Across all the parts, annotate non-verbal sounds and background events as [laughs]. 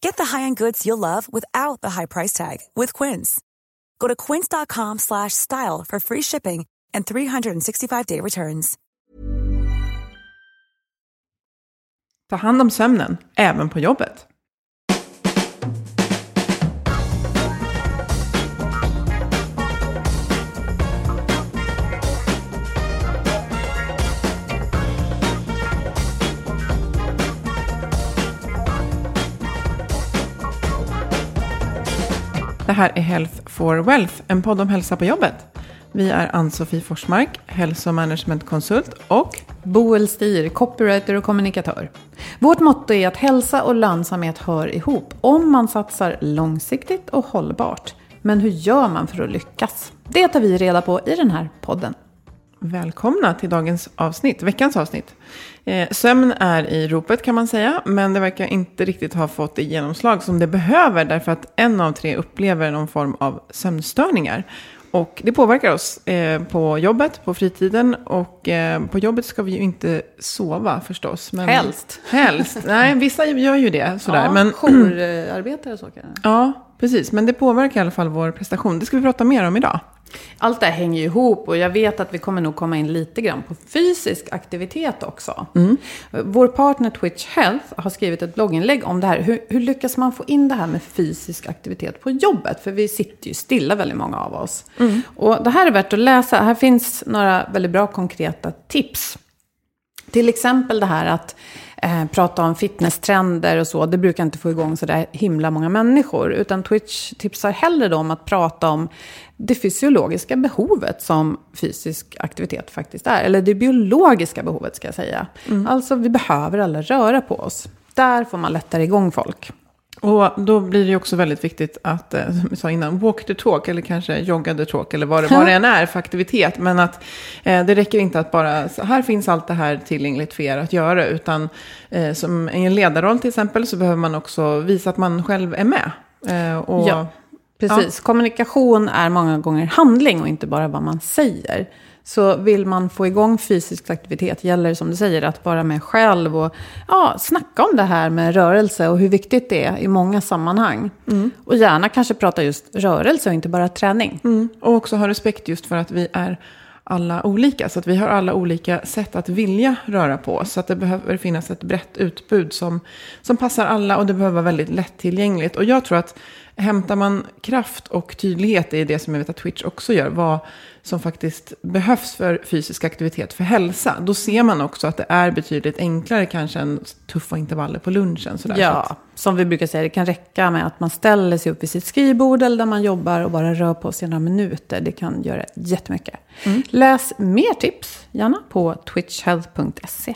Get the high-end goods you'll love without the high price tag with Quince. Go to quince.com slash style for free shipping and 365-day returns. Ta hand om sömnen, även på jobbet. Här är Health for Wealth, en podd om hälsa på jobbet. Vi är Ann-Sofie Forsmark, hälsomanagementkonsult och Boel Stier, copywriter och kommunikatör. Vårt motto är att hälsa och lönsamhet hör ihop om man satsar långsiktigt och hållbart. Men hur gör man för att lyckas? Det tar vi reda på i den här podden. Välkomna till dagens avsnitt, veckans avsnitt. Eh, sömn är i ropet kan man säga, men det verkar inte riktigt ha fått det genomslag som det behöver, därför att en av tre upplever någon form av sömnstörningar. Och det påverkar oss eh, på jobbet, på fritiden och eh, på jobbet ska vi ju inte sova förstås. Men Helst. Helst. Nej, vissa gör ju det sådär. Ja, men, jourarbetare så kan det. ja, precis. Men det påverkar i alla fall vår prestation. Det ska vi prata mer om idag. Allt det här hänger ju ihop och jag vet att vi kommer nog komma in lite grann på fysisk aktivitet också. Vår partner Twitch Health har skrivit ett blogginlägg om det här. Hur, hur lyckas man få in det här med fysisk aktivitet på jobbet? För vi sitter ju stilla väldigt många av oss. Och det här är värt att läsa. Här finns några väldigt bra konkreta tips. Till exempel det här att eh, prata om fitnesstrender och så. Det brukar inte få igång så där himla många människor. Utan Twitch tipsar hellre då om att prata om det fysiologiska behovet som fysisk aktivitet faktiskt är. Eller det biologiska behovet ska jag säga. Alltså vi behöver alla röra på oss. Där får man lättare igång folk. Och då blir det också väldigt viktigt att, eh, som vi sa innan, walk the talk eller kanske jogga the talk eller vad det, vad det än är för aktivitet. Men att eh, det räcker inte att bara, här finns allt det här tillgängligt för er att göra. Utan eh, som i en ledarroll till exempel så behöver man också visa att man själv är med. Eh, och, Ja, Precis. Kommunikation är många gånger handling och inte bara vad man säger. Så vill man få igång fysisk aktivitet gäller det som du säger att vara med själv och ja, snacka om det här med rörelse och hur viktigt det är i många sammanhang. Och gärna kanske prata just rörelse och inte bara träning. Mm. Och också ha respekt just för att vi är alla olika. Så att vi har alla olika sätt att vilja röra på oss. Så att det behöver finnas ett brett utbud som, som passar alla och det behöver vara väldigt lättillgängligt. Och jag tror att hämtar man kraft och tydlighet i det som jag vet att Twitch också gör, vad som faktiskt behövs för fysisk aktivitet för hälsa, då ser man också att det är betydligt enklare kanske än tuffa intervaller på lunchen. Sådär. Så Ja, som vi brukar säga, det kan räcka med att man ställer sig upp vid sitt skrivbord eller där man jobbar och bara rör på sig några minuter. Det kan göra jättemycket. Läs mer tips, gärna på twitchhealth.se.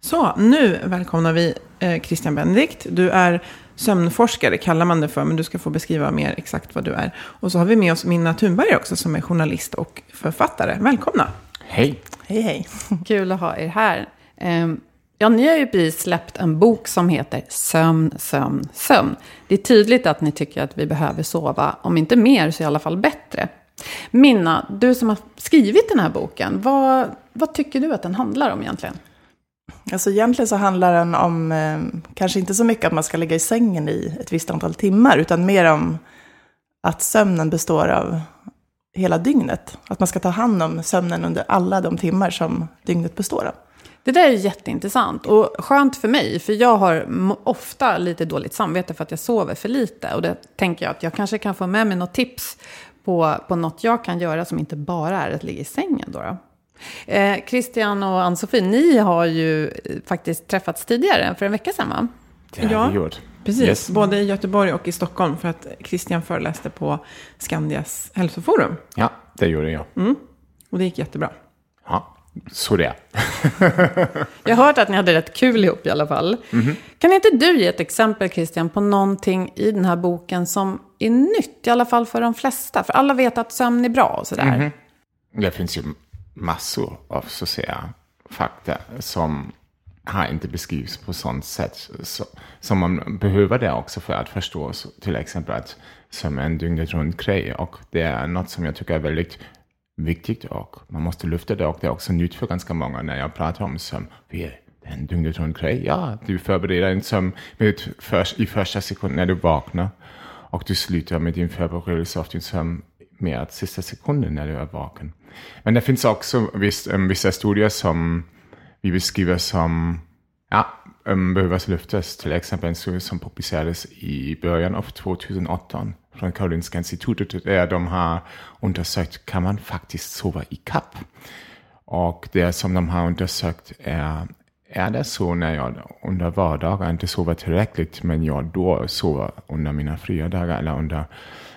Så, nu välkomnar vi eh, Christian Benedikt. Du är sömnforskare, kallar man det för, men du ska få beskriva mer exakt vad du är. Och så har vi med oss Minna Thunberg också, som är journalist och författare. Välkomna! Hej! Hej, hej! [laughs] Kul att ha er här. Ehm, Ja, ni har ju precis släppt en bok som heter Sömn, sömn, sömn. Det är tydligt att ni tycker att vi behöver sova, om inte mer så i alla fall bättre. Minna, du som har skrivit den här boken, vad, vad tycker du att den handlar om egentligen? Alltså egentligen så handlar den om, eh, kanske inte så mycket att man ska ligga i sängen i ett visst antal timmar, utan mer om att sömnen består av hela dygnet. Att man ska ta hand om sömnen under alla de timmar som dygnet består av. Det där är jätteintressant och skönt för mig, för jag har ofta lite dåligt samvete för att jag sover för lite. Och det tänker jag att jag kanske kan få med mig något tips på, på något jag kan göra som inte bara är att ligga i sängen. Då, då. Eh, Christian och Ann-Sofie, ni har ju faktiskt träffats tidigare, för en vecka sedan va? Ja. gjort. Precis, Yes. både i Göteborg och i Stockholm. För att Christian föreläste på Skandias hälsoforum. Ja, det gjorde jag. Och det gick jättebra. Ja, så det är. [laughs] Jag har hört att ni hade rätt kul ihop i alla fall. Kan inte du ge ett exempel, Christian, på någonting i den här boken som är nytt, i alla fall för de flesta? För alla vet att sömn är bra och sådär. Det finns ju massor av så att säga, fakta som har inte beskrivs på sånt sätt. Så, som man behöver det också för att förstå så, till exempel att som en dygnet runt grej. Och det är något som jag tycker är väldigt viktigt och man måste lyfta det och det är också nytt för ganska många när jag pratar om sömn. Vi är det är en dygnet runt grej. Ja, du förbereder en sömn för, i första sekunden när du vaknar och du slutar med din förberedelse av din sömn mer än sista sekunden när du är vaken. Men det finns också viss, eh, vissa studier som vi beskriver som ja, eh, behöver lyftas. Till exempel en studie som publicerades i början av 2008 från Karolinska institutet där de har undersökt kan man faktiskt sova i kapp. Och det som de har undersökt är, är det så när jag under vardagar inte sover tillräckligt, men jag då sover under mina fria dagar eller under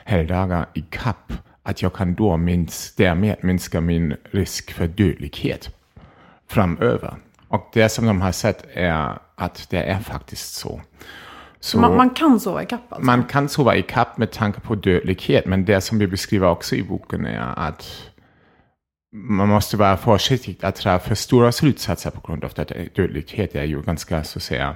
helgdagar i kapp, att jag kan då minst, därmed minska min risk för dödlighet framöver. Och det som de har sett är att det är faktiskt så. så Man, man kan sova i kapp alltså? man kan sova i kapp med tanke på dödlighet, men det som vi beskriver också i boken är att man måste vara försiktig att dra för stora slutsatser på grund av att dödlighet är ju ganska så att säga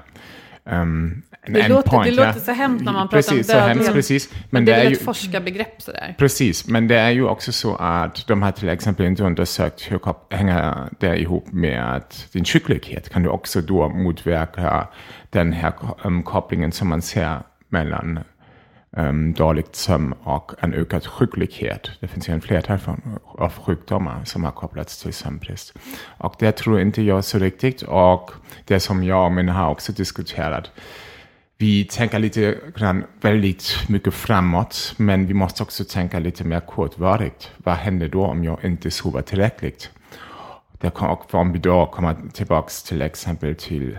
um, Det låter- endpoint, det låter så hemskt när man pratar om precis, så hemskt, dödlighet. precis. Men, Men det är väl ju, ett forskarbegrepp sådär? Precis, men det är ju också så att de har till exempel inte undersökt hur kop- hänger det ihop med att din sjuklighet kan du också då motverka den här um, kopplingen som man ser mellan um, dåligt sömn och en ökad sjuklighet. Det finns ju en flertal från, av sjukdomar som har kopplats till sömnbrist. Och det tror inte jag så riktigt. Och det som jag och mina har också diskuterat vi tänker lite grann väldigt mycket framåt, men vi måste också tänka lite mer kortvarigt. Vad händer då om jag inte sover tillräckligt? Det kan, och om vi då kommer tillbaka till exempel till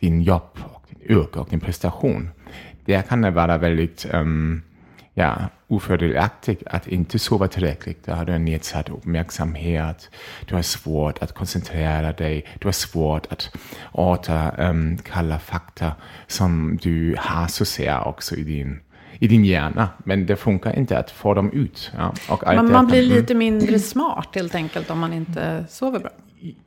din jobb, och din yrke och din prestation. Där kan det vara väldigt um, ja, ofördelaktigt att inte sova tillräckligt. Då har du en nedsatt uppmärksamhet, du har svårt att koncentrera dig, du har svårt att återkalla fakta som du har så ser också i din, i din hjärna. Men det funkar inte att få dem ut. Ja, Man, det- man blir lite mindre smart helt enkelt om man inte sover bra.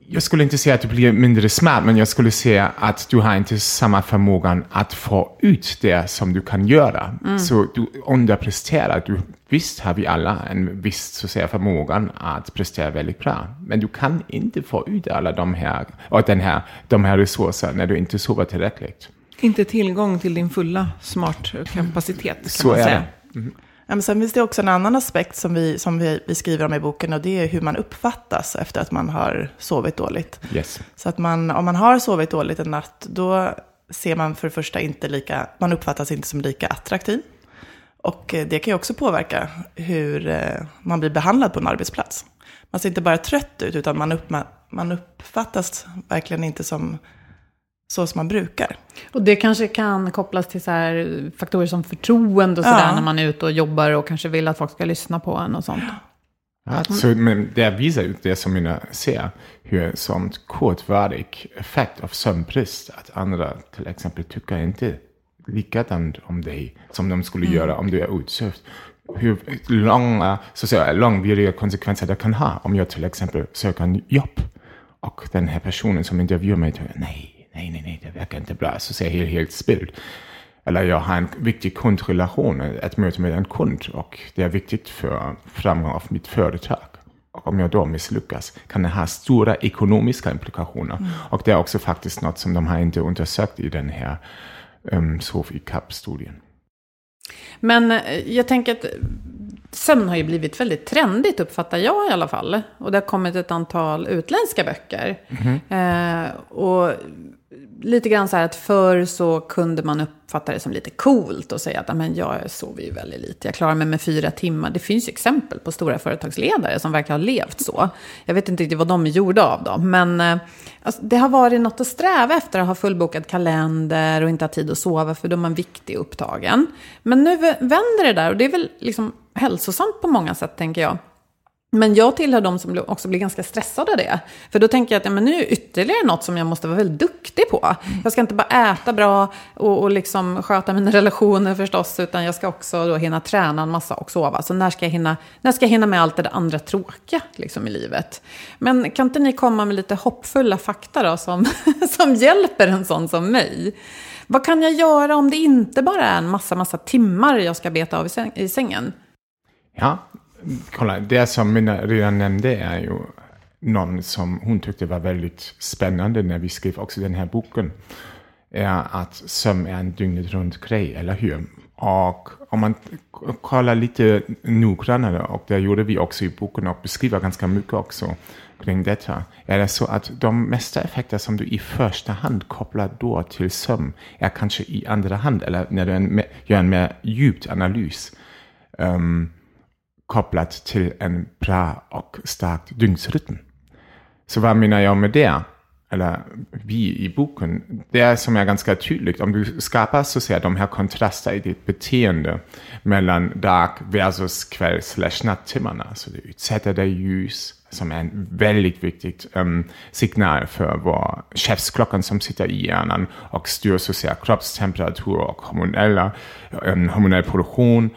Jag skulle inte säga att du blir mindre smart, men jag skulle säga att du har inte samma förmågan att få ut det som du kan göra. Så du underpresterar. Du, visst har vi alla en viss så att säga, förmågan att prestera väldigt bra, men du kan inte få ut alla de här, och den här, de här resurserna när du inte sover tillräckligt. Inte tillgång till din fulla smartkapacitet kan Så man är säga. det. Ja, men sen finns det också en annan aspekt som, vi, som vi, vi skriver om i boken och det är hur man uppfattas efter att man har sovit dåligt. Yes. Så att man, om man har sovit dåligt en natt, då ser man för det första inte lika, man uppfattas inte som lika attraktiv. Och eh, det kan ju också påverka hur eh, man blir behandlad på en arbetsplats. Man ser inte bara trött ut, utan man, upp, man uppfattas verkligen inte som så som man brukar. Och det kanske kan kopplas till så här faktorer som förtroende och sådär Ja. när man är ute och jobbar och kanske vill att folk ska lyssna på en och sånt. Ja, så, men det visar ju det som mina ser, hur sånt kortvarig effekt av sömnbrist, att andra till exempel tycker inte likadant om dig som de skulle göra om du är utsövd. Hur långa, så att säga, långvariga konsekvenser det kan ha om jag till exempel söker en jobb och den här personen som intervjuar mig tycker nej, nej, nej, nej, det verkar inte bra, så ser jag helt, helt spilld. eller jag har en viktig kundrelation, ett möte med en kund och det är viktigt för framgång av mitt företag. Och om jag då misslyckas kan det ha stora ekonomiska implikationer. Mm. Och det är också faktiskt något som de har inte undersökt i den här um, SOFI-CAP-studien. Men eh, jag tänker att sömn har ju blivit väldigt trendigt, uppfattar jag i alla fall. Och det har kommit ett antal utländska böcker. Mm eh, och lite grann så här att förr så kunde man uppfatta det som lite coolt och säga att men jag sover ju väldigt lite, jag klarar mig med fyra timmar. Det finns ju exempel på stora företagsledare som verkar ha levt så. Jag vet inte riktigt vad de är gjorda av då, men eh, alltså, det har varit något att sträva efter att ha fullbokad kalender och inte ha tid att sova för då är man viktig och upptagen. Men nu vänder det där och det är väl liksom hälsosamt på många sätt tänker jag. Men jag tillhör de som också blir ganska stressade av det. För då tänker jag att ja, men nu är ytterligare något som jag måste vara väldigt duktig på. Jag ska inte bara äta bra och, och liksom sköta mina [laughs] relationer förstås, utan jag ska också då hinna träna en massa och sova. Så när ska jag hinna, när ska jag hinna med allt det andra tråkiga liksom, i livet? Men kan inte ni komma med lite hoppfulla fakta då, som, [laughs] som hjälper en sån som mig? Vad kan jag göra om det inte bara är en massa, massa timmar jag ska beta av i sängen? Ja, kolla, det som Minna redan nämnde är ju någon som hon tyckte var väldigt spännande när vi skrev också den här boken. Är att sömn är en dygnet runt grej, eller hur? Och om man kollar lite noggrannare, och det gjorde vi också i boken och beskriver ganska mycket också kring detta, är det så att de mesta effekter som du i första hand kopplar då till sömn är kanske i andra hand, eller när du gör en mer djupt analys. Um, kopplat till en bra och stark dygnsrytm. Så vad menar jag med det? Eller vi i boken, det är som är ganska tydligt. Om du skapar så att säga, de här kontraster i ditt beteende mellan dag versus kväll slash nattimmarna. Så du utsätter dig ljus, som är en väldigt viktig um, signal för vår chefsklockan som sitter i hjärnan och styr så att säga, kroppstemperatur och hormonella, um, hormonell produktion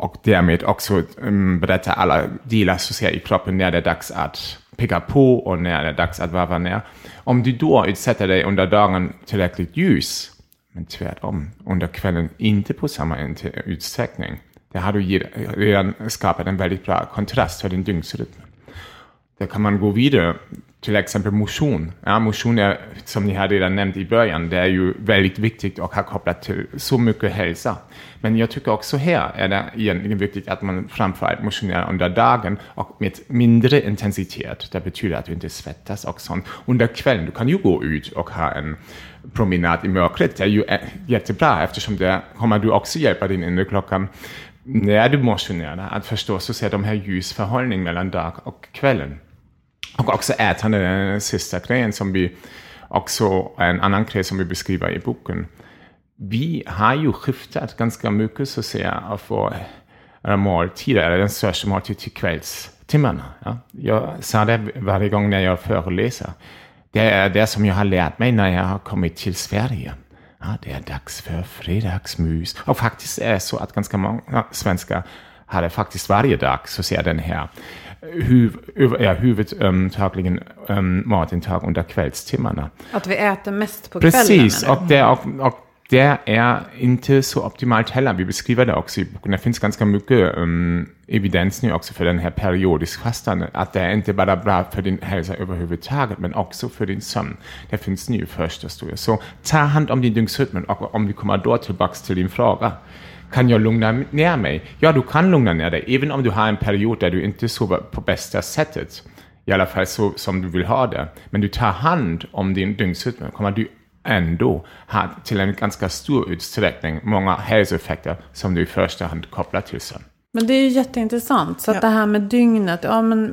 och därmed också mm, um, berätta alla delar så i kroppen när det är dags att picka på och när det är dags att varva ner. Om du då utsätter dig under dagen tillräckligt ljus, men tvärtom under kvällen inte på samma utsträckning, det har du redan skapat en väldigt bra kontrast för din dygnsrytm. Där kan man gå vidare till exempel motion. Ja, motion är, som ni har redan nämnt i början, det är ju väldigt viktigt och har kopplat till så mycket hälsa. Men jag tycker också här är det egentligen viktigt att man framförallt motionerar under dagen och med mindre intensitet. Det betyder att du inte svettas och sånt. Under kvällen, du kan ju gå ut och ha en promenad i mörkret. Det är ju eh, jättebra eftersom det kommer du också hjälpa din inre klockan när du motionerar att förstå så ser de här ljusförhållningen mellan dag och kvällen. Och också ätande, den sista grejen som vi också, en annan grej som vi beskriver i boken. Vi har ju skiftat ganska mycket så att säga av vår måltid, eller den största måltid till kvällstimmarna. Ja. Jag sa det varje gång när jag föreläser. Det är det som jag har lärt mig när jag har kommit till Sverige. Ja, det är dags för fredagsmys. Och faktiskt är det så att ganska många svenskar har det faktiskt varje dag, så ser den här huv, ja, huvudsakligen um, matintag under kvällstimmarna. Att vi äter mest på Precis, kvällen? Precis, och, det, och, och det är inte så optimalt heller. Vi beskriver det också i boken. Det finns ganska mycket um, evidens nu också för den här periodisk fastan. Att det är inte bara bra för din hälsa överhuvudtaget, men också för din sömn. Det finns nu första studier. Så ta hand om din dygnsrytm och om vi kommer då tillbaka till din fråga. Kan jag lugna ner mig? Ja, du kan lugna ner dig, även om du har en period där du inte sover på bästa sättet. I alla fall så som du vill ha det. Men du tar hand om din dygnsrytm, kommer du ändå ha till en ganska stor utsträckning många hälsoeffekter som du i första hand kopplar till sömn. Men det är ju jätteintressant. Så att det här med dygnet, ja men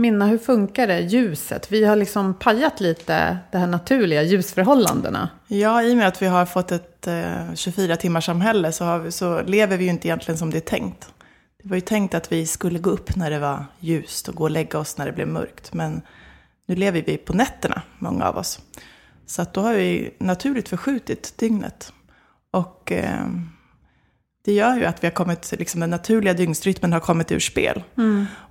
Minna, hur funkar det? Ljuset, vi har liksom pajat lite de här naturliga ljusförhållandena. Ja, i och med att vi har fått ett eh, 24 timmars samhälle så, vi, så lever vi ju inte egentligen som det är tänkt. Det var ju tänkt att vi skulle gå upp när det var ljust och gå och lägga oss när det blev mörkt. Men nu lever vi på nätterna, många av oss. Så att då har vi naturligt förskjutit dygnet. Och... Eh, det gör ju att vi har kommit, liksom den naturliga dygnsrytmen har kommit ur spel.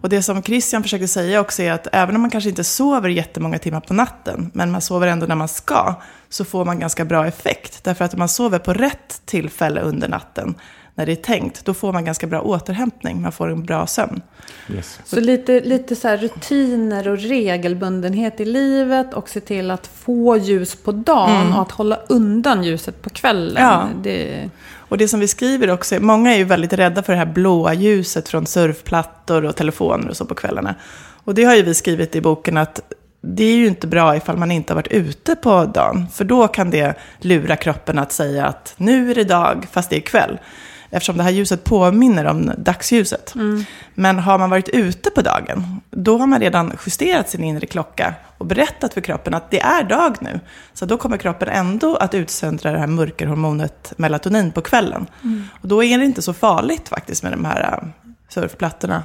Och det som Christian försökte säga också är att även om man kanske inte sover jättemånga timmar på natten, men man sover ändå när man ska, så får man ganska bra effekt. Därför att om man sover på rätt tillfälle under natten, när det är tänkt, då får man ganska bra återhämtning. Man får en bra sömn. Yes. Så lite, lite så här rutiner och regelbundenhet i livet och se till att få ljus på dagen och att hålla undan ljuset på kvällen. Ja. Det, Och det som vi skriver också, många är ju väldigt rädda för det här blåa ljuset från surfplattor och telefoner och så på kvällarna. Och det har ju vi skrivit i boken att det är ju inte bra ifall man inte har varit ute på dagen. För då kan det lura kroppen att säga att nu är det dag fast det är kväll. Eftersom det här ljuset påminner om dagsljuset. Men har man varit ute på dagen, då har man redan justerat sin inre klocka och berättat för kroppen att det är dag nu. Så då kommer kroppen ändå att utsöndra det här mörkerhormonet melatonin på kvällen. Och då är det inte så farligt faktiskt med de här äh, surfplattorna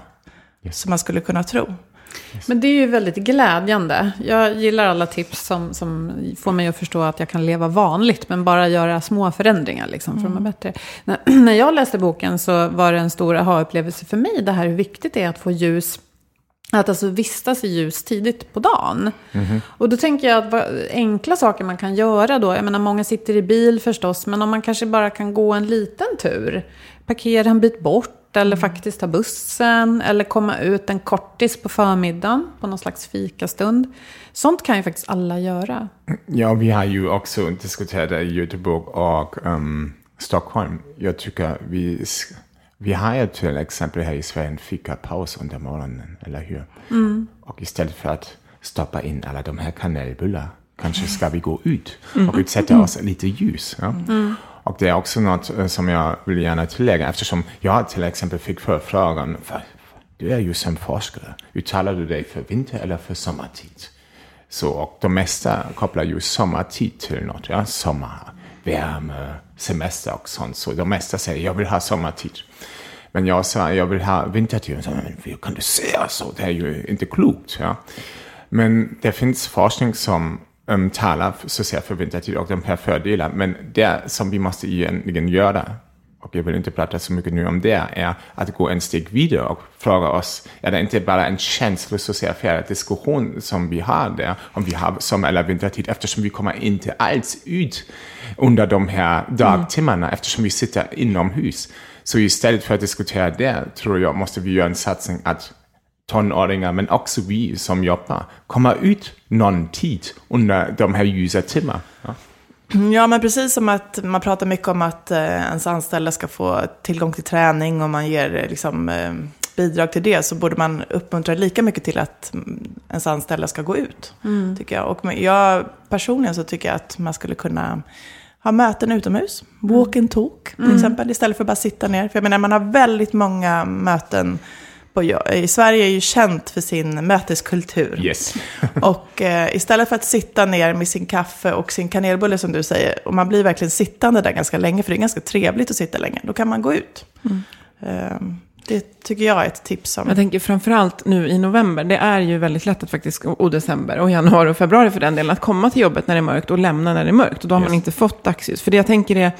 som man skulle kunna tro. Men det är ju väldigt glädjande. Jag gillar alla tips som, som får mig att förstå att jag kan leva vanligt, men bara göra små förändringar liksom, för att må bättre. När, [clears throat] när jag läste boken så var det en stor aha-upplevelse för mig, det här hur viktigt det är att få ljus att alltså vistas i ljus tidigt på dagen. Och då tänker jag att vad, enkla saker man kan göra då. Jag menar, många sitter i bil förstås. Men om man kanske bara kan gå en liten tur. Parkera en bit bort. Eller faktiskt ta bussen. Eller komma ut en kortis på förmiddagen. På någon slags fikastund. Sånt kan ju faktiskt alla göra. Ja, vi har ju också diskuterat det i Göteborg och um, Stockholm. Jag tycker vi, vi har ju till exempel här i Sverige en fikapaus under morgonen, eller hur? Och istället för att stoppa in alla de här kanelbullar, kanske ska vi gå ut och utsätta oss lite ljus. Ja? Och det är också något eh, som jag vill gärna tillägga, eftersom jag till exempel fick förfrågan, för, du är ju som forskare, uttalar du dig för vinter eller för sommartid? Så, och de mesta kopplar ju sommartid till något. Ja? Sommar, värme, semester och sånt. Så de mesta säger jag vill ha sommartid. Men jag sa jag vill ha vintertid. Så, men hur kan du säga så? Det är ju inte klokt. Ja? Men det finns forskning som um, talar så att säga, för vintertid och de här fördelarna. Men det som vi måste egentligen göra och jag vill inte prata så mycket nu om det, är att gå en steg vidare och fråga oss, är det inte bara en känslosocial diskussion som vi har där, om vi har sommar eller vintertid, eftersom vi kommer inte alls ut under de här dagtimmarna, eftersom vi sitter inomhus. Så istället för att diskutera det, tror jag, måste vi göra en satsning att tonåringar, men också vi som jobbar, kommer ut någon tid under de här ljusa timmarna. Ja. Ja, men precis som att man pratar mycket om att eh, ens anställda ska få tillgång till träning och man ger eh, liksom, eh, bidrag till det, så borde man uppmuntra lika mycket till att mm, ens anställda ska gå ut. Tycker jag. Och jag personligen så tycker jag att man skulle kunna ha möten utomhus. Walk and talk till exempel, istället för att bara sitta ner. För jag menar, man har väldigt många möten. På, I Sverige är ju känt för sin möteskultur. Yes. [laughs] Och eh, istället för att sitta ner med sin kaffe och sin kanelbulle som du säger, och man blir verkligen sittande där ganska länge, för det är ganska trevligt att sitta länge, då kan man gå ut. Eh, det tycker jag är ett tips som... Jag tänker framförallt nu i november, det är ju väldigt lätt att faktiskt, och december och januari och februari för den delen, att komma till jobbet när det är mörkt och lämna när det är mörkt. Och då har man inte fått dagsljus. För det jag tänker är,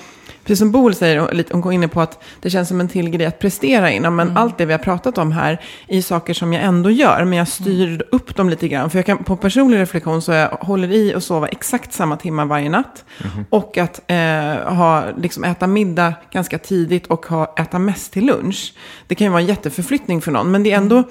precis som Boel säger, hon går inne på att det känns som en till grej att prestera inom. Men allt det vi har pratat om här är saker som jag ändå gör, men jag styr upp dem lite grann. För jag kan, på personlig reflektion så jag håller i och sova exakt samma timmar varje natt. Och att eh, ha, liksom, äta middag ganska tidigt och ha, äta mest till lunch. Det kan ju vara en jätteförflyttning för någon, men det är ändå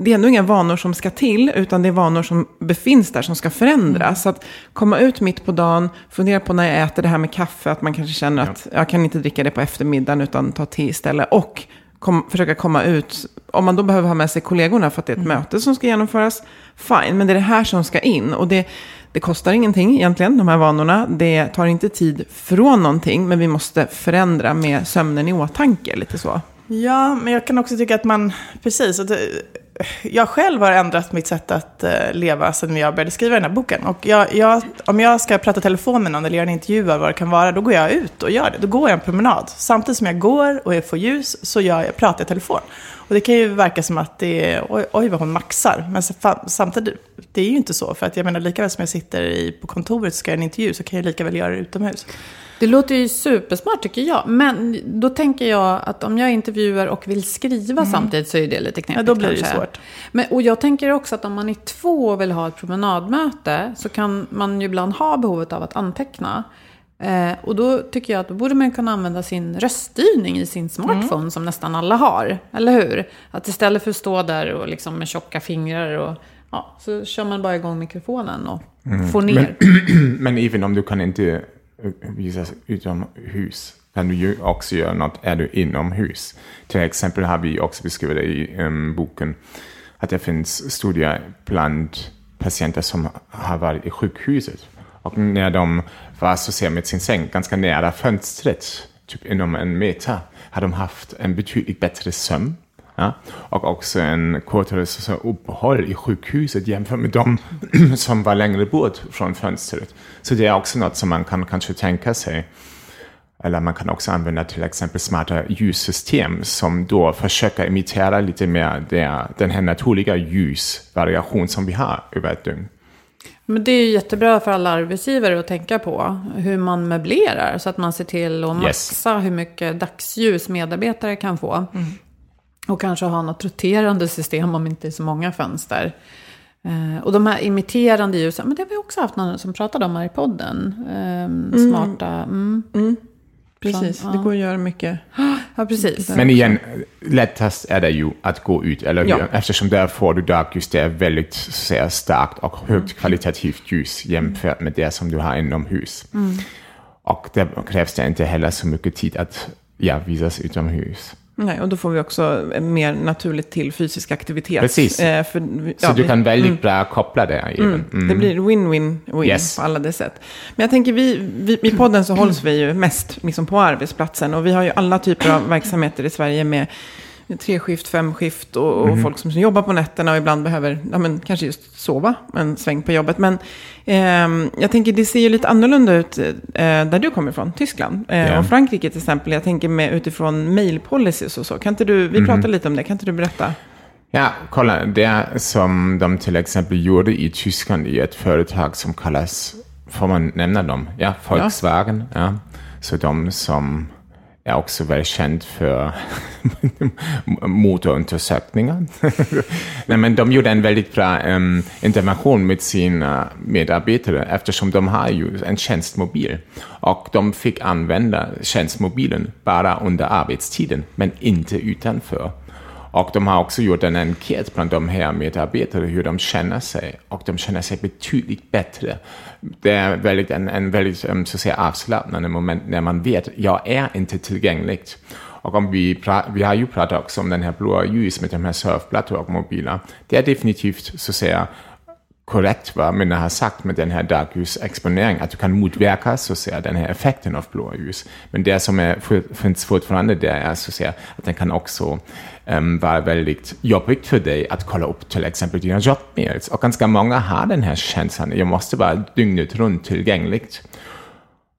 det är ändå inga vanor som ska till, utan det är vanor som befinns där, som ska förändras. Så att komma ut mitt på dagen, fundera på när jag äter det här med kaffe, att man kanske känner att jag kan inte dricka det på eftermiddagen, utan ta te istället. Och kom, försöka komma ut, om man då behöver ha med sig kollegorna för att det är ett möte som ska genomföras, fine, men det är det här som ska in. Och det, det kostar ingenting egentligen, de här vanorna. Det tar inte tid från någonting, men vi måste förändra med sömnen i åtanke, lite så. Ja, men jag kan också tycka att man, precis, att jag själv har ändrat mitt sätt att eh, leva sedan jag började skriva den här boken. Och jag, jag, om jag ska prata telefon med någon eller göra en intervju eller vad det kan vara, då går jag ut och gör det. Då går jag en promenad. Samtidigt som jag går och jag får ljus så gör jag, pratar jag telefon. Och det kan ju verka som att det är, oj, oj vad hon maxar. Men samtidigt, det är ju inte så. För att jag menar, lika väl som jag sitter i, på kontoret och ska göra en intervju så kan jag lika väl göra det utomhus. Det låter ju supersmart tycker jag. Men då tänker jag att om jag intervjuar och vill skriva samtidigt så är det lite knepigt Mm. Ja, då blir det kanske. svårt. Men, och jag tänker också att om man är två och vill ha ett promenadmöte så kan man ju ibland ha behovet av att anteckna. Eh, och då tycker jag att då borde man kunna använda sin röststyrning i sin smartphone Mm. som nästan alla har. Eller hur? Att istället för att stå där och liksom med tjocka fingrar och ja, så kör man bara igång mikrofonen och Mm. får ner. Men [clears throat] även om du kan inte visas utomhus kan du ju också göra något är du inomhus. Till exempel har vi också beskrivit det i um, boken att det finns studier bland patienter som har varit i sjukhuset. Och när de var så ser med sin säng ganska nära fönstret, typ inom en meter, har de haft en betydligt bättre sömn. Ja? Och också en kortare så, uppehåll i sjukhuset jämfört med de [clears throat] som var längre bort från fönstret. Så det är också något som man kan kanske tänka sig. Eller man kan också använda till exempel smarta ljussystem som då försöker imitera lite mer det, den här naturliga ljusvariation som vi har över ett dygn. Men det är ju jättebra för alla arbetsgivare att tänka på hur man möblerar. Så att man ser till att maxa hur mycket dagsljus medarbetare kan få. Och kanske ha något roterande system om inte är så många fönster. Eh, och de här imiterande ljusen, men det har vi också haft någon som pratade om här i podden. Eh, smarta, mm. Precis, Som- det går att göra mycket. [gasps] ja precis. Men igen, lättast är det ju att gå ut, eller hur? Ja. Eftersom där får du dagljus, det är väldigt säga, starkt och högt kvalitativt ljus jämfört med det som du har inomhus. Och där krävs det inte heller så mycket tid att ja, visas utomhus. Nej, och då får vi också mer naturligt till fysisk aktivitet. Precis. Eh, för, vi- Så ja, du kan väldigt bra koppla det. även. Mm. Det blir win-win-win Yes. på alla det sätt. Men jag tänker, vi, vi, i podden så hålls vi ju mest liksom på arbetsplatsen. Och vi har ju alla typer av verksamheter i Sverige med treskift, femskift och, och Mhm. folk som jobbar på nätterna och ibland behöver ja, men, kanske just sova en sväng på jobbet. Men ehm, jag tänker, det ser ju lite annorlunda ut eh, där du kommer ifrån, Tyskland. Eh, Ja. Och Frankrike till exempel. Jag tänker med, utifrån mail policies och så. Kan inte du, vi Mhm. pratade lite om det, kan inte du berätta? Ja, kolla, det som de till exempel gjorde i Tyskland i ett företag som kallas, får man nämna dem? Ja, Volkswagen. Ja. Så de som är också väl känd för [laughs] motorundersökningar. [laughs] Nej, men de gjorde en väldigt bra um, intervention med sina medarbetare eftersom de har ju en tjänstmobil. Och de fick använda tjänstmobilen bara under arbetstiden, men inte utanför. Och de har också gjort en enkät bland de här medarbetarna hur de känner sig. Och de känner sig betydligt bättre. Det är väldigt, en, en väldigt så att säga, avslappnande moment när man vet att jag är inte tillgänglig. Och om vi, vi har ju pratat också om den här blåa ljus med de här surfplattor och mobiler. Det är definitivt så att säga korrekt vad Minna har sagt med den här dagljusexponering, att du kan motverka så att säga, den här effekten av blåa ljus. Men det som är, finns fortfarande där är så att, säga, att den kan också um, var väldigt jobbigt för dig att kolla upp till exempel dina jobbmails. Och ganska många har den här känslan, jag måste vara dygnet runt tillgängligt.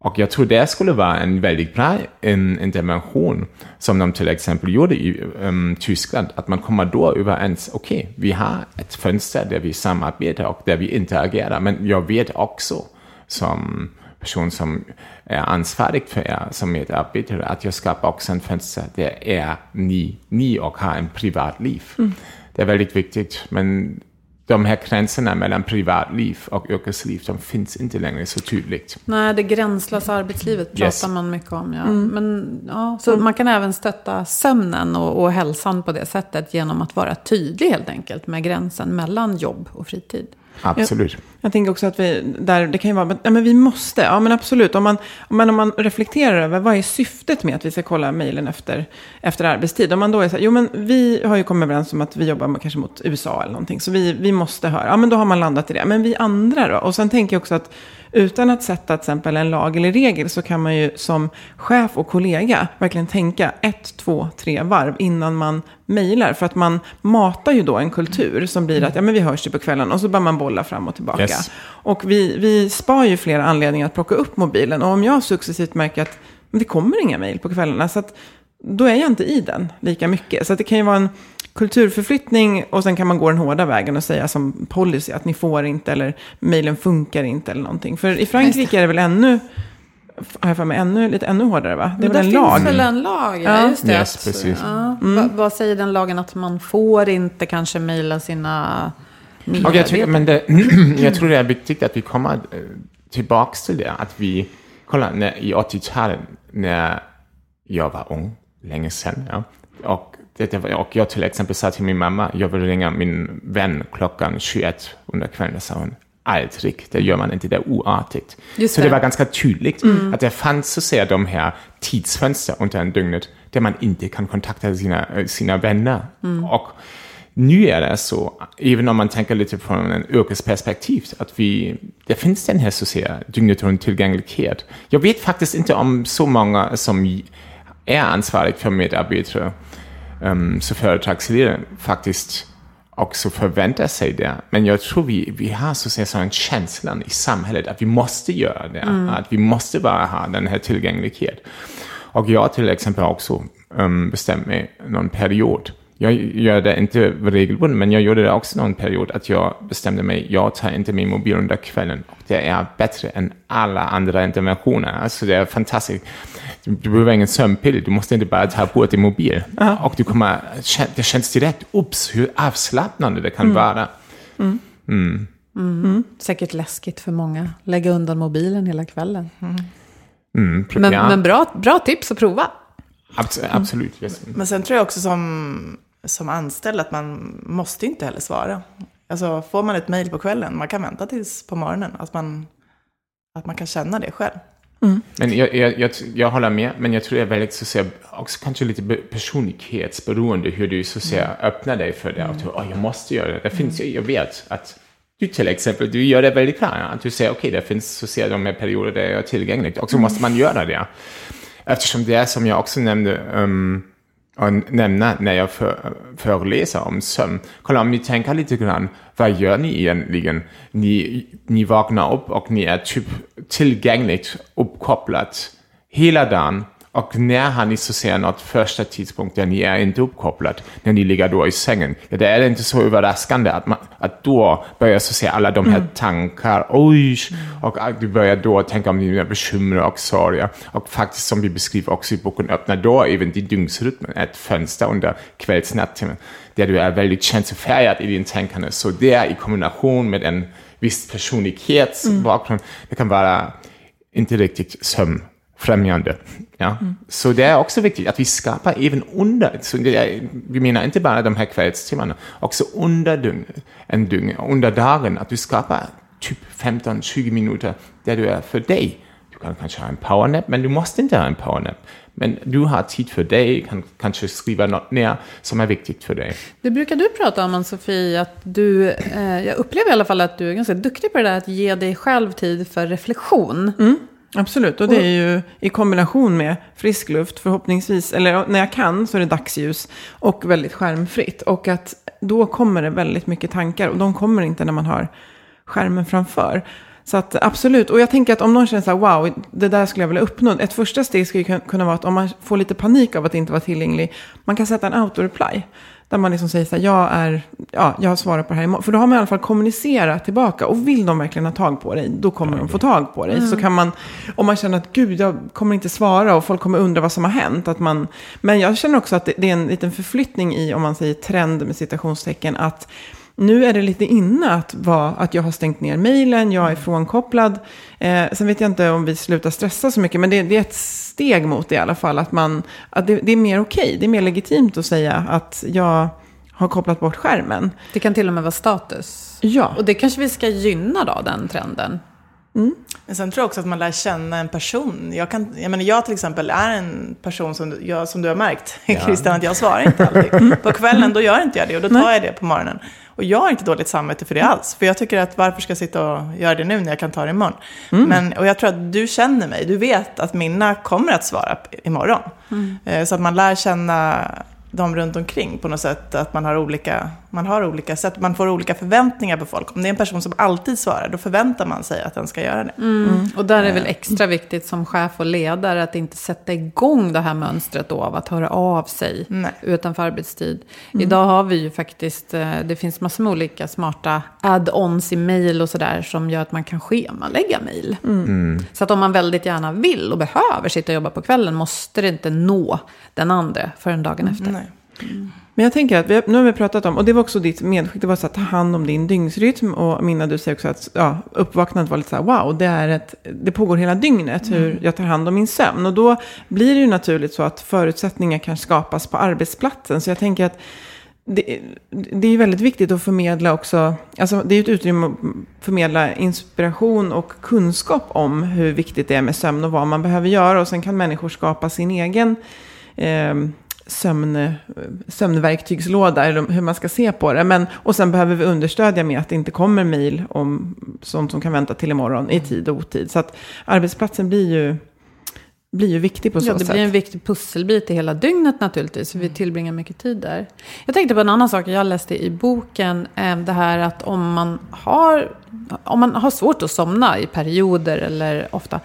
Och jag tror det skulle vara en väldigt bra intervention som de till exempel gjorde i um, Tyskland. Att man kommer då överens, okej, okay, vi har ett fönster där vi samarbetar och där vi interagerar. Men jag vet också som person som är ansvarig för er som medarbetare att jag skapar också en fönster där är ni, ni och har en privatliv. Mm. Det är väldigt viktigt. Men de här gränserna mellan privatliv och yrkesliv, de finns inte längre så tydligt. Nej, det gränslösa arbetslivet pratar Yes. man mycket om. Ja. Men, ja, så man kan även stötta sömnen och, och hälsan på det sättet genom att vara tydlig helt enkelt med gränsen mellan jobb och fritid. Absolut. Jag tänker också att vi, där, det kan ju vara, men, ja, men vi måste, ja men absolut. Om man, om, man, om man reflekterar över vad är syftet med att vi ska kolla mejlen efter, efter arbetstid. Om man då är så här, jo men vi har ju kommit överens om att vi jobbar kanske mot USA eller någonting. Så vi, vi måste höra, ja men då har man landat i det. Men vi andra då? Och sen tänker jag också att utan att sätta till exempel en lag eller regel så kan man ju som chef och kollega verkligen tänka ett, två, tre varv innan man mejlar. För att man matar ju då en kultur som blir att ja, men vi hörs ju på kvällen och så börjar man bolla fram och tillbaka. Yes. Och vi, vi spar ju flera anledningar att plocka upp mobilen. Och om jag successivt märker att men det kommer inga mejl på kvällarna så att då är jag inte i den lika mycket. Så att det kan ju vara en kulturförflyttning och sen kan man gå den hårda vägen och säga som policy att ni får inte eller mejlen funkar inte eller någonting. För i Frankrike är det väl ännu, har jag för mig, ännu, lite ännu hårdare va? Det är Men väl en lag? finns väl en lag? Ja, just det. Yes, precis. Ja. Va, vad säger den lagen? Att man får inte kanske mejla sina Och jag, tycker, men det, [clears throat] jag tror det är viktigt att vi kommer eh, tillbaka till det. Att vi, kolla, när, i 80-talet när jag var ung, länge sedan, ja, och, det, och jag till exempel sa till min mamma, jag vill ringa min vän klockan 21 under kvällen, sa hon. Aldrig, det gör man inte, det är oartigt. Just så det det. var ganska tydligt att det fanns så säga de här tidsfönster under en dygnet där man inte kan kontakta sina, eh, sina vänner. Och nu är det så, även om man tänker lite från en yrkesperspektiv, att vi, det finns den här så säga dygnet runt tillgänglighet. Jag vet faktiskt inte om så många som är ansvariga för medarbetare, um, så företagsledare faktiskt också förväntar sig det. Men jag tror vi, vi har så att säga sån känslan i samhället att vi måste göra det. Att vi måste bara ha den här tillgänglighet. Och jag till exempel också um, bestämt mig någon period. Jag gör det inte regelbundet, men jag gjorde det också någon period att jag bestämde mig, jag tar inte min mobil under kvällen. Och det är bättre än alla andra interventioner. Alltså det är fantastiskt. Du, du behöver ingen sömnpiller, du måste inte bara ta bort din mobil. Och du kommer, det känns direkt, ups, hur avslappnande det kan vara. Säkert läskigt för många. Lägga undan mobilen hela kvällen. Mm, Men, ja, men bra, bra tips att prova. abs- absolut. Yes. Men sen tror jag också som, som anställd att man måste inte heller svara. Alltså får man ett mejl på kvällen, man kan vänta tills på morgonen. Att man, att man kan känna det själv. Men jag, jag, jag, jag håller med, men jag tror det är väldigt så att säga, också kanske lite be- personlighetsberoende hur du så att säga öppnar dig för det. Och du, oh, jag måste göra det. det finns, ju- jag vet att du till exempel, du gör det väldigt klart. Att du säger okej, det finns så att säga de här perioder där jag är tillgänglig. Och så måste man göra det. Eftersom det är som jag också nämnde, um, och nämna när jag för, föreläser om sömn. Kolla, om ni tänker lite grann, vad gör ni egentligen? Ni, ni vaknar upp och ni är typ tillgängligt uppkopplat hela dagen. Och när så att säga något första tidpunkt där ni är inte uppkopplat, när ni ligger då i sängen? Ja, det är inte så överraskande att, man, att då börjar så säga alla de här tankar, oj, och du börjar då tänka om dina bekymmer och sorger. Och faktiskt som vi beskriver också i boken, öppnar då även din dygnsrytm, ett fönster under kvällsnattimmen, där du är väldigt känslofärgad i din tänkande. Så det i kombination med en viss personlighetsbakgrund, det kan vara inte riktigt sömnfrämjande. Ja. Så det är också viktigt att vi skapar även under, så det är, vi menar inte bara de här kvällstimmarna, också under dygn, en dygn, under dagen, att du skapar typ 15-20 minuter där du är för dig. Du kan kanske ha en powernap, men du måste inte ha en powernap. Men du har tid för dig, kan kanske skriva något ner som är viktigt för dig. Det brukar du prata om, Ann-Sofie, att du, eh, jag upplever i alla fall att du är ganska duktig på det där att ge dig själv tid för reflektion. Absolut, och det är ju i kombination med frisk luft förhoppningsvis, eller när jag kan så är det dagsljus och väldigt skärmfritt. Och att då kommer det väldigt mycket tankar och de kommer inte när man har skärmen framför. Så att absolut, och jag tänker att om någon känner så här, wow, det där skulle jag vilja uppnå. Ett första steg skulle kunna vara att om man får lite panik av att inte vara tillgänglig, man kan sätta en auto-reply. Där man liksom säger så här, jag, är, ja, jag svarar på det här imorgon. För då har man i alla fall kommunicerat tillbaka. Och vill de verkligen ha tag på dig, då kommer de få tag på dig. Så kan man, om man känner att gud, jag kommer inte svara och folk kommer undra vad som har hänt. Att man, men jag känner också att det, det är en liten förflyttning i, om man säger trend med citationstecken, att nu är det lite inne att, vara, att jag har stängt ner mejlen, jag är frånkopplad. Eh, sen vet jag inte om vi slutar stressa så mycket, men det, det är ett steg mot det i alla fall. Att, man, att det, det är mer okej, det är mer legitimt att säga att jag har kopplat bort skärmen. Det kan till och med vara status. Ja, Och det kanske vi ska gynna då, den trenden. Men sen tror jag också att man lär känna en person. Jag, kan, jag, menar, jag till exempel är en person som, du- jag, som du har märkt, [laughs] Christian, att jag svarar inte alltid. [laughs] På kvällen då gör inte jag det och då tar jag det på morgonen. Och jag har inte dåligt samvete för det alls. För jag tycker att varför ska jag sitta och göra det nu när jag kan ta det imorgon? Men, och jag tror att du känner mig. Du vet att Minna kommer att svara imorgon. Eh, Så att man lär känna dem runt omkring på något sätt. Att man har olika Man har olika sätt, man får olika förväntningar på folk. Om det är en person som alltid svarar, då förväntar man sig att den ska göra det. Mm. Och där är det väl extra viktigt som chef och ledare att inte sätta igång det här mönstret då av att höra av sig Nej. utanför arbetstid. Idag har vi ju faktiskt, eh, det finns massor med olika smarta add-ons i mail och sådär som gör att man kan schemalägga mail. Så att om man väldigt gärna vill och behöver sitta och jobba på kvällen måste det inte nå den andra förrän dagen efter. Nej. Men jag tänker att vi, nu har vi pratat om, och det var också ditt medskick, det var så att ta hand om din dygnsrytm. Och Minna, du säger också att ja, uppvaknandet var lite så här, wow, det, är ett, det pågår hela dygnet hur jag tar hand om min sömn. Och då blir det ju naturligt så att förutsättningar kan skapas på arbetsplatsen. Så jag tänker att det, det är väldigt viktigt att förmedla också, alltså det är ju ett utrymme att förmedla inspiration och kunskap om hur viktigt det är med sömn och vad man behöver göra. Och sen kan människor skapa sin egen eh, sömn, sömnverktygslåda, eller hur man ska se på det. Men, och sen behöver vi understödja med att det inte kommer mejl om sånt som kan vänta till imorgon i tid och otid. Så att arbetsplatsen blir ju, blir ju viktig på så Ja, det sätt. blir en viktig pusselbit i hela dygnet naturligtvis. Vi tillbringar mycket tid där. Jag tänkte på en annan sak jag läste i boken. eh, Det här att om man har, om man har svårt att somna i perioder eller ofta.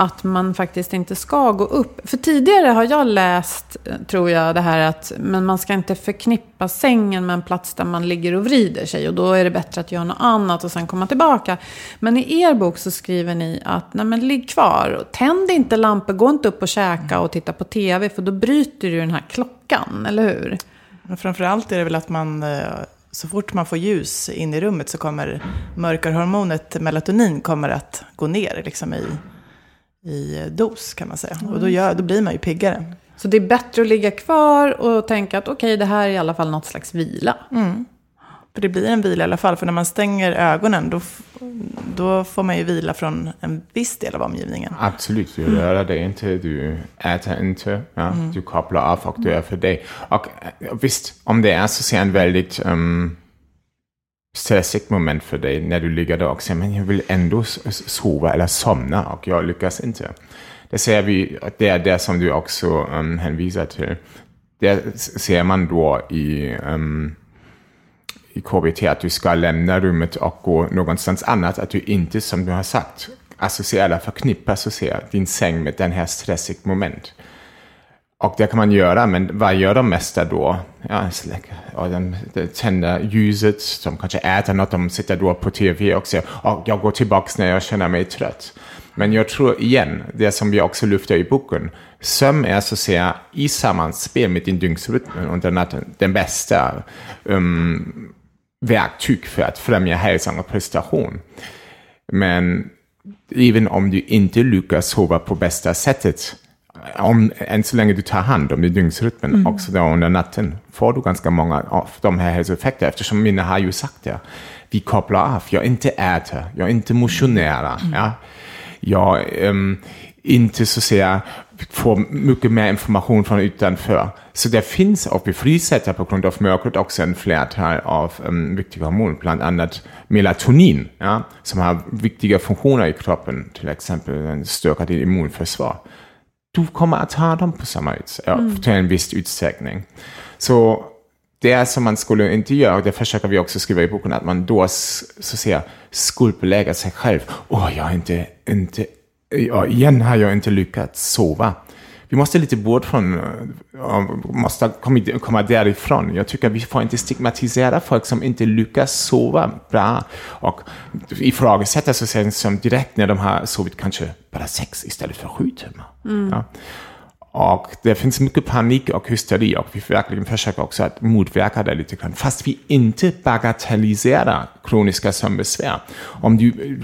Att man faktiskt inte ska gå upp. För tidigare har jag läst, tror jag, det här att men man ska inte förknippa sängen med en plats där man ligger och vrider sig. Och då är det bättre att göra något annat och sen komma tillbaka. Men i er bok så skriver ni att nej men ligg kvar. Tänd inte lampor, gå inte upp och käka och titta på tv. För då bryter du den här klockan, eller hur? Men framförallt är det väl att man, eh, så fort man får ljus in i rummet så kommer mörkarhormonet melatonin kommer att gå ner liksom i, i dos kan man säga. Och då, gör, då blir man ju piggare. Så det är bättre att ligga kvar och tänka att okej, det här är i alla fall något slags vila. För det blir en vila i alla fall. För när man stänger ögonen då, då får man ju vila från en viss del av omgivningen. Absolut, du rör dig inte, du äter inte, ja, du kopplar av och du är för dig. Och eh, visst, om det är så ser en väldigt um, stressigt moment för dig när du ligger där och säger men jag vill ändå sova eller somna och jag lyckas inte. Det ser vi, det är det som du också um, hänvisar till. Det ser man då i um, i KBT att du ska lämna rummet och gå någonstans annat. Att du inte, som du har sagt, associerar eller förknippar din säng med den här stressigt moment. Och det kan man göra, men vad gör de mesta då? Ja, släcker, och de, de tänder ljuset, de kanske äter något, de sitter då på tv och säger och jag går tillbaka när jag känner mig trött. Men jag tror igen, det som vi också lyfter i boken, sömn är så att säga i sammanspel med din dygnsrytm under natten den bästa um, verktyg för att främja hälsan och prestation. Men även om du inte lyckas sova på bästa sättet, om, än så länge du tar hand om din dygnsrytmen också då under natten, får du ganska många av de här hälsoeffekterna. Eftersom Minna har ju sagt det. Vi kopplar av, jag inte äter, jag inte motionerar. Ja. Jag ehm, inte så säga får mycket mer information från utanför. Så det finns, och vi frisätter på grund av mörkret också en flertal av um, viktiga hormoner, bland annat melatonin, ja, som har viktiga funktioner i kroppen, till exempel den stärker ditt immunförsvar. Du kommer att ha dem på samma ut, ja, till en viss utsträckning. Så det är som man skulle inte göra, och det försöker vi också skriva i boken, att man då så säga skuldbelägger sig själv. Åh, jag har inte, inte, ja, igen har jag inte lyckats sova. Vi måste lite bort från, äh, måste komma, därifrån. Jag tycker vi får inte stigmatisera folk som inte lyckas sova bra och ifrågasätta så sent som direkt när de har sovit kanske bara sex istället för sju timmar. Ja. Och det finns mycket panik och hysteri och vi verkligen försöker också att motverka det lite grann. Fast vi inte bagatelliserar kroniska sömnbesvär. Om du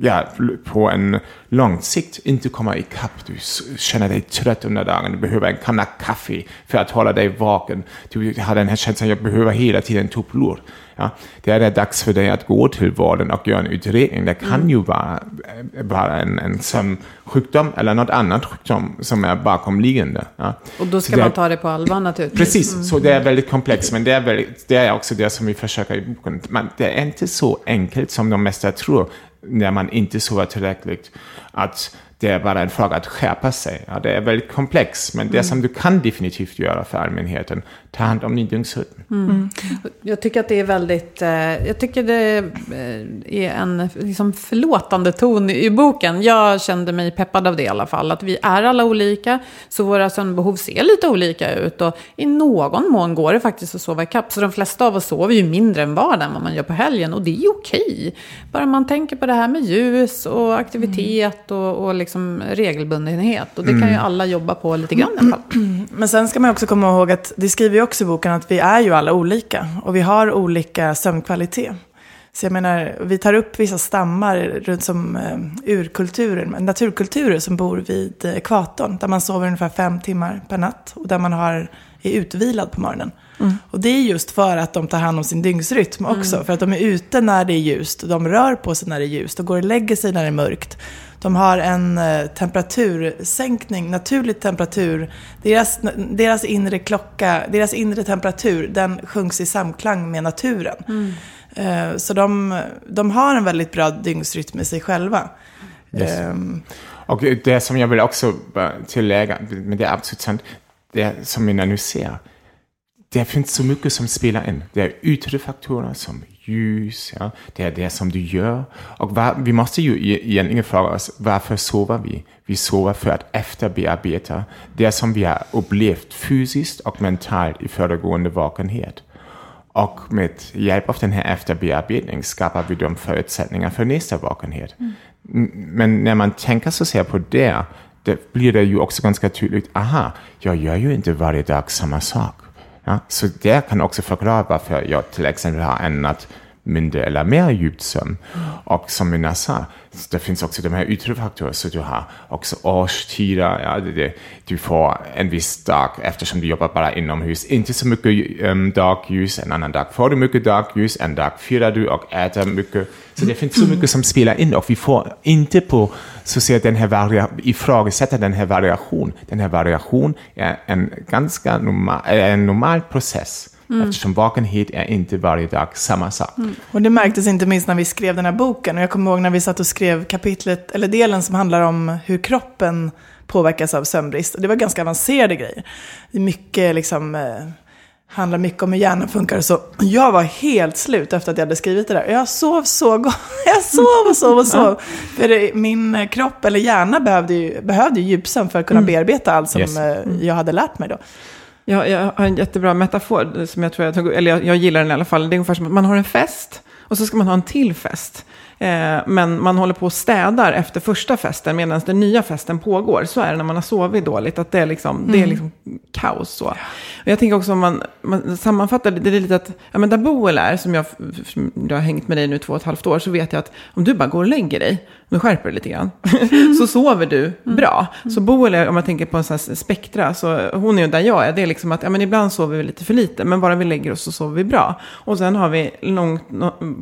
ja, på en lång sikt inte kommer ikapp, du känner dig trött under dagen, du behöver en kanna kaffe för att hålla dig vaken. Du har den här känslan, jag behöver hela tiden tupplur. Ja, det är det dags för dig att gå till vården och göra en utredning. Det kan ju vara, vara en, en sömnsjukdom eller något annat sjukdom som är bakomliggande. Ja. Och då ska det- man ta det på allvar naturligtvis. Precis, så det är väldigt komplext, men det är, väldigt, det är också det som vi försöker i boken. Man, det är inte så enkelt som de mesta tror när man inte sover tillräckligt. Att det är bara en fråga att skärpa sig. Ja, det är väldigt komplext, men det som du kan definitivt göra för allmänheten, ta hand om din dygnsrytm. Jag tycker att det är väldigt, eh, jag tycker det eh, är en liksom förlåtande ton i boken. Jag kände mig peppad av det i alla fall. Att vi är alla olika, så våra sömnbehov ser lite olika ut. Och i någon mån går det faktiskt att sova ikapp. Så de flesta av oss sover ju mindre än vardagen än vad man gör på helgen. Och det är okej. Bara man tänker på det här med ljus och aktivitet och, och liksom regelbundenhet. Och det kan ju alla jobba på lite grann i alla fall. [clears throat] Men sen ska man också komma ihåg att det skriver ju också i boken att vi är ju alla olika. Och vi har olika sömnkvalitet. Så jag menar, vi tar upp vissa stammar runt som eh, urkulturer, naturkulturer som bor vid ekvatorn. Där man sover ungefär fem timmar per natt och där man har, är utvilad på morgonen. Och det är just för att de tar hand om sin dygnsrytm också. För att de är ute när det är ljust, de rör på sig när det är ljust och går och lägger sig när det är mörkt. De har en eh, temperatursänkning, naturlig temperatur. Deras, deras inre klocka, deras inre temperatur, den sjunks i samklang med naturen. Eh, Så de, de har en väldigt bra dygnsrytm i sig själva. Yes. Ehm, Och det som jag vill också tillägga, men det är absolut sant, det som vi nu ser, det finns så mycket som spelar in. Det är yttre faktorer som ljus, ja. det är det som du gör. Och var, vi måste ju egentligen fråga oss, varför sover vi? Vi sover för att efterbearbeta det som vi har upplevt fysiskt och mentalt i föregående vakenhet. Och med hjälp av den här efterbearbetningen skapar vi de förutsättningar för nästa vakenhet. M- Men när man tänker så ser på det, det blir det ju också ganska tydligt, aha, jag gör ju inte varje dag samma sak. Ja, så det kan också förklara varför jag till exempel har en mindre eller mer djupt sömn. Och som Minna sa, det finns också de här yttre faktorer, så du har också årstider, ja, det, det, du får en viss dag, eftersom du jobbar bara inomhus, inte så mycket um, dagljus, en annan dag får du mycket dagljus, en dag firar du och äter mycket. Så det finns så mycket som spelar in och vi får inte på så att säga den här varia- ifrågasätta den här variationen. Den här variationen är en ganska normal, en normal process. Eftersom vakenhet är inte varje dag samma sak. Och det märktes inte minst när vi skrev den här boken. Och jag kommer ihåg när vi satt och skrev kapitlet, eller delen som handlar om hur kroppen påverkas av sömnbrist. Och det var ganska avancerade grejer. Mycket liksom, eh, handlar mycket om hur hjärnan funkar. Så jag var helt slut efter att jag hade skrivit det där. Jag sov så gott. [laughs] Jag sov och sov och sov. För det, min eh, kropp, eller hjärna, behövde ju, behövde ju djupsömn för att kunna bearbeta allt som Yes. eh, jag hade lärt mig då. Jag, jag har en jättebra metafor som jag tror jag tog, eller jag, jag gillar den i alla fall. Det är ungefär som att man har en fest och så ska man ha en till fest. Eh, men man håller på och städar efter första festen medan den nya festen pågår. Så är det när man har sovit dåligt, att det är liksom, det är liksom kaos. Så. Och jag tänker också om man, man sammanfattar det, är lite att, ja men där Boel är, som jag, som jag har hängt med dig nu två och ett halvt år, så vet jag att om du bara går och lägger dig, nu skärper dig lite grann, [laughs] så sover du bra. Så Boel är, om jag tänker på en sån här spektra, så hon är ju där jag är, det är liksom att, ja men ibland sover vi lite för lite, men bara vi lägger oss så sover vi bra. Och sen har vi långt,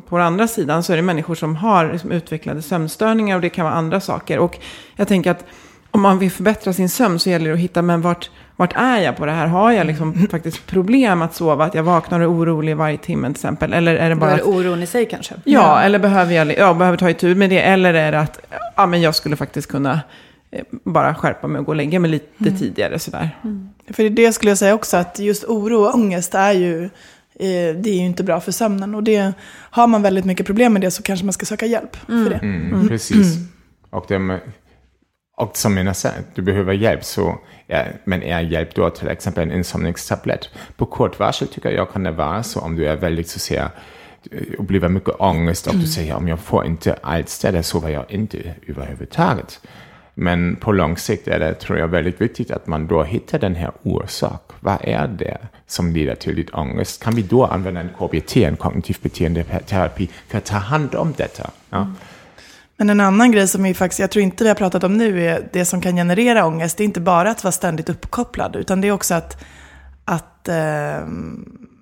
på den andra sidan så är det människor som har liksom utvecklade sömnstörningar och det kan vara andra saker. Och jag tänker att om man vill förbättra sin sömn så gäller det att hitta, men vart, vart är jag på det här? Har jag liksom faktiskt problem att sova? Att jag vaknar och är orolig varje timme till exempel? Eller är det Bara bara är det oron i sig kanske? ja, eller behöver jag ja, behöver ta itu med det? Eller är det att ja, men jag skulle faktiskt kunna eh, bara skärpa mig och gå och lägga mig lite tidigare sådär. För det- det skulle jag säga också, att just oro och ångest är ju, det är ju inte bra för sömnen. Och det, har man väldigt mycket problem med det så kanske man ska söka hjälp för det. Mm, Precis. Och, det, och som jag sa, du behöver hjälp, så är, men är hjälp då till exempel en insomningstablett? På kort varsel tycker jag kan det vara så om du är väldigt så att säga upplever mycket ångest och du säger om jag får inte alls det, då sover jag inte överhuvudtaget. Men på lång sikt är det, tror jag, väldigt viktigt att man då hittar den här orsak. Vad är det som leder till ditt ångest? Kan vi då använda en KBT, en kognitiv beteendeterapi, för att ta hand om detta? Ja. Men en annan grej som vi faktiskt, jag tror inte vi har pratat om nu, är det som kan generera ångest. Det är inte bara att vara ständigt uppkopplad, utan det är också att, att eh,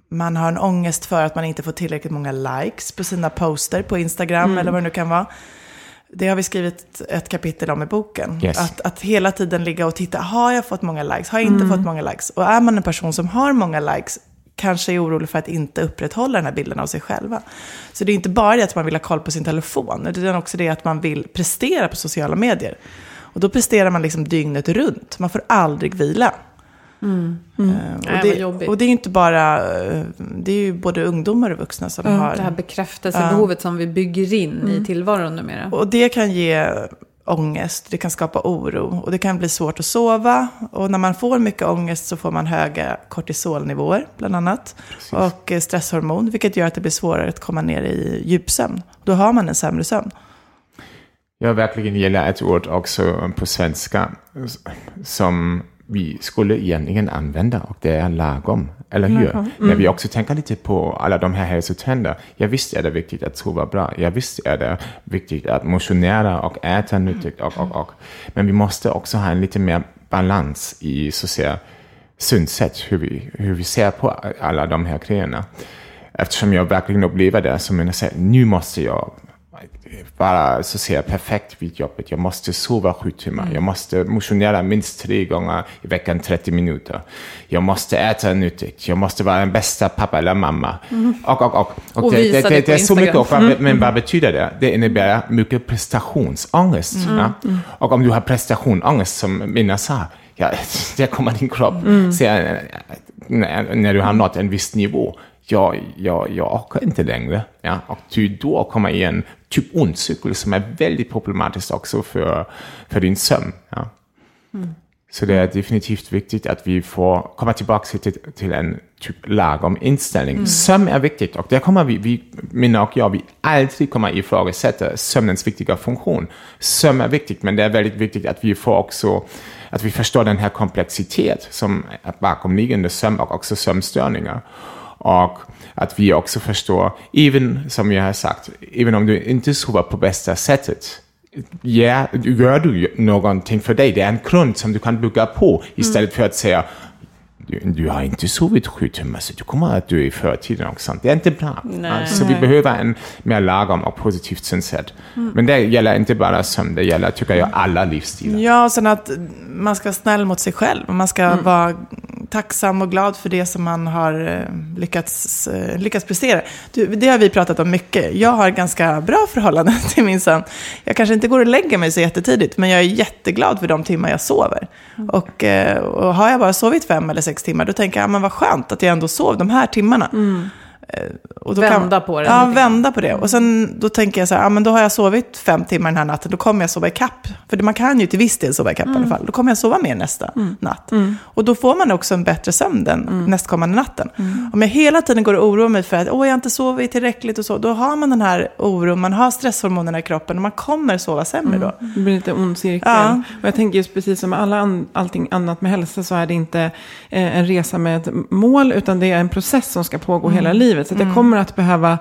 man har en ångest för att man inte får tillräckligt många likes på sina poster på Instagram eller vad det nu kan vara. Det har vi skrivit ett kapitel om i boken. Yes. Att, att hela tiden ligga och titta, har jag fått många likes? Har jag inte fått många likes? Och är man en person som har många likes, kanske är orolig för att inte upprätthålla den här bilden av sig själva. Så det är inte bara det att man vill ha koll på sin telefon, utan också det att man vill prestera på sociala medier. Och då presterar man liksom dygnet runt. Man får aldrig vila. Mm. Eh, Nej, och, vad det, jobbigt. och det är ju inte bara, eh, det är ju både ungdomar och vuxna som har... Det här bekräftelsebehovet som vi bygger in i tillvaron numera. Och det kan ge ångest, det kan skapa oro och det kan bli svårt att sova. Och när man får mycket ångest så får man höga kortisolnivåer bland annat. Och eh, stresshormon, vilket gör att det blir svårare att komma ner i djupsömn. Då har man en sämre sömn. Jag verkligen gillar ett ord också på svenska som vi skulle egentligen använda och det är lagom. Eller hur? När vi också tänker lite på alla de här hälsotrender. Ja, visst är det viktigt att sova bra. Ja, visst är det viktigt att motionera och äta nyttigt och, och, och. Men vi måste också ha en lite mer balans i så att säga synsätt, hur vi, hur vi ser på alla de här grejerna. Eftersom jag verkligen upplever det som en nu måste jag vara så att säga perfekt vid jobbet. Jag måste sova sju timmar. Jag måste motionera minst tre gånger i veckan 30 minuter. Jag måste äta nyttigt. Jag måste vara den bästa pappa eller mamma. Och, och, och. Och det, visa det, det det, det är så mycket. Och, vad- Men vad betyder det? Det innebär mycket prestationsångest. Ja? Och om du har prestationsångest, som Minna sa, ja, [laughs] där kommer din kropp säga, när, när du har nått en viss nivå, jag, jag, jag orkar inte längre. Ja? Och du då kommer i en typ ond cykel som är väldigt problematiskt också för, för din sömn. Ja? Så det är definitivt viktigt att vi får komma tillbaka till, till en typ lagom inställning. Sömn är viktigt och där kommer vi, vi Minna och jag, vi alltid kommer ifrågasätta sömnens viktiga funktion. Sömn är viktigt, men det är väldigt viktigt att vi får också att vi förstår den här komplexitet som är bakomliggande sömn och också sömnstörningar. Och att vi också förstår, även som jag har sagt, även om du inte sover på bästa sättet, ja, gör du någonting för dig. Det är en grund som du kan bygga på istället för att säga du, du har inte sovit sju timmar så du kommer att dö i förtiden och sånt. Det är inte bra. Alltså, vi behöver en mer lagom och positivt synsätt. Men det gäller inte bara sömn, det gäller tycker jag alla livsstilar. Ja, och sen att man ska vara snäll mot sig själv. Man ska vara tacksam och glad för det som man har eh, lyckats, eh, lyckats prestera. Du, det har vi pratat om mycket. Jag har ganska bra förhållande [laughs] till min sömn. Jag kanske inte går och lägger mig så jättetidigt, men jag är jätteglad för de timmar jag sover. Och, eh, och har jag bara sovit fem eller sex timmar, då tänker jag, ja, men vad skönt att jag ändå sov de här timmarna. Eh, Och då Vända på det Ja, lite vända på det. Och sen då tänker jag så här, ja men då har jag sovit fem timmar den här natten, då kommer jag sova i kapp. För man kan ju till viss del sova i kapp i alla fall. Då kommer jag sova mer nästa natt. Och då får man också en bättre sömn den nästkommande natten. Om jag hela tiden går och oroar mig för att åh, jag inte sovit tillräckligt och så, då har man den här oron, man har stresshormonerna i kroppen och man kommer sova sämre då. Det blir lite ond cirkel. Ja. Och jag tänker just precis som alla an, allting annat med hälsa så är det inte eh, en resa med ett mål utan det är en process som ska pågå hela Mm. Livet. Så att jag kommer att behöva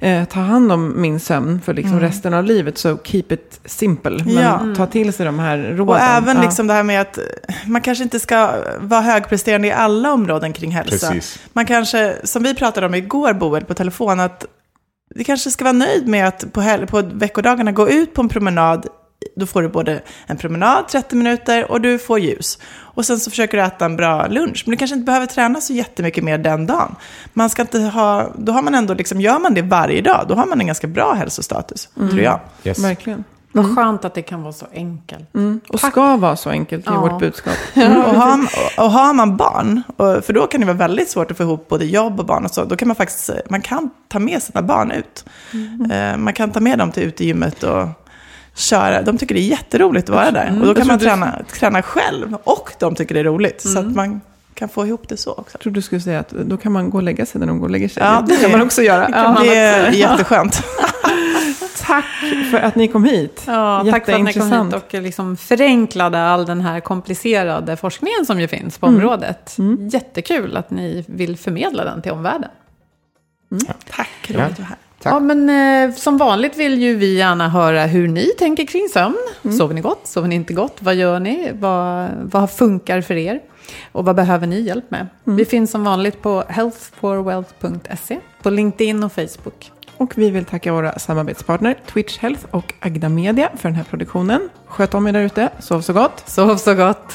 eh, ta hand om min sömn för liksom resten av livet. Så keep it simple. Men Mm. Ja. ta till sig de här råden. Och även Ja. liksom det här med att man kanske inte ska vara högpresterande i alla områden kring hälsa. Precis. Man kanske, som vi pratade om igår, Boel, på telefon, att vi kanske ska vara nöjd med att på, hel- på veckodagarna gå ut på en promenad. Då får du både en promenad, 30 minuter, och du får ljus. Och sen så försöker du äta en bra lunch. Men du kanske inte behöver träna så jättemycket mer den dagen. Man ska inte ha, då har man ändå, liksom, gör man det varje dag, då har man en ganska bra hälsostatus, tror jag. Yes. Verkligen. Vad skönt att det kan vara så enkelt. Och ska vara så enkelt i Ja. vårt budskap. [laughs] Och har, och har man barn, och, för då kan det vara väldigt svårt att få ihop både jobb och barn och så, då kan man faktiskt, man kan ta med sina barn ut. Eh, Man kan ta med dem till utegymmet och köra. De tycker det är jätteroligt att vara där. Och då kan man träna, träna själv och de tycker det är roligt. Så att man kan få ihop det så också. Jag trodde du skulle säga att då kan man gå och lägga sig när de går och lägger sig. Ja, det kan man också göra. Ja. Det är jätteskönt. [laughs] Tack för att ni kom hit. Ja, tack för att ni kom hit och liksom förenklade all den här komplicerade forskningen som ju finns på området. Jättekul att ni vill förmedla den till omvärlden. Tack, roligt att vara här. Tack. Ja, men eh, som vanligt vill ju vi gärna höra hur ni tänker kring sömn. Sover ni gott? Sover ni inte gott? Vad gör ni? Vad, vad funkar för er? Och vad behöver ni hjälp med? Vi finns som vanligt på healthforwealth.se, på LinkedIn och Facebook. Och vi vill tacka våra samarbetspartner Twitch Health och Agda Media för den här produktionen. Sköt om er där ute. Sov så gott. Sov så gott!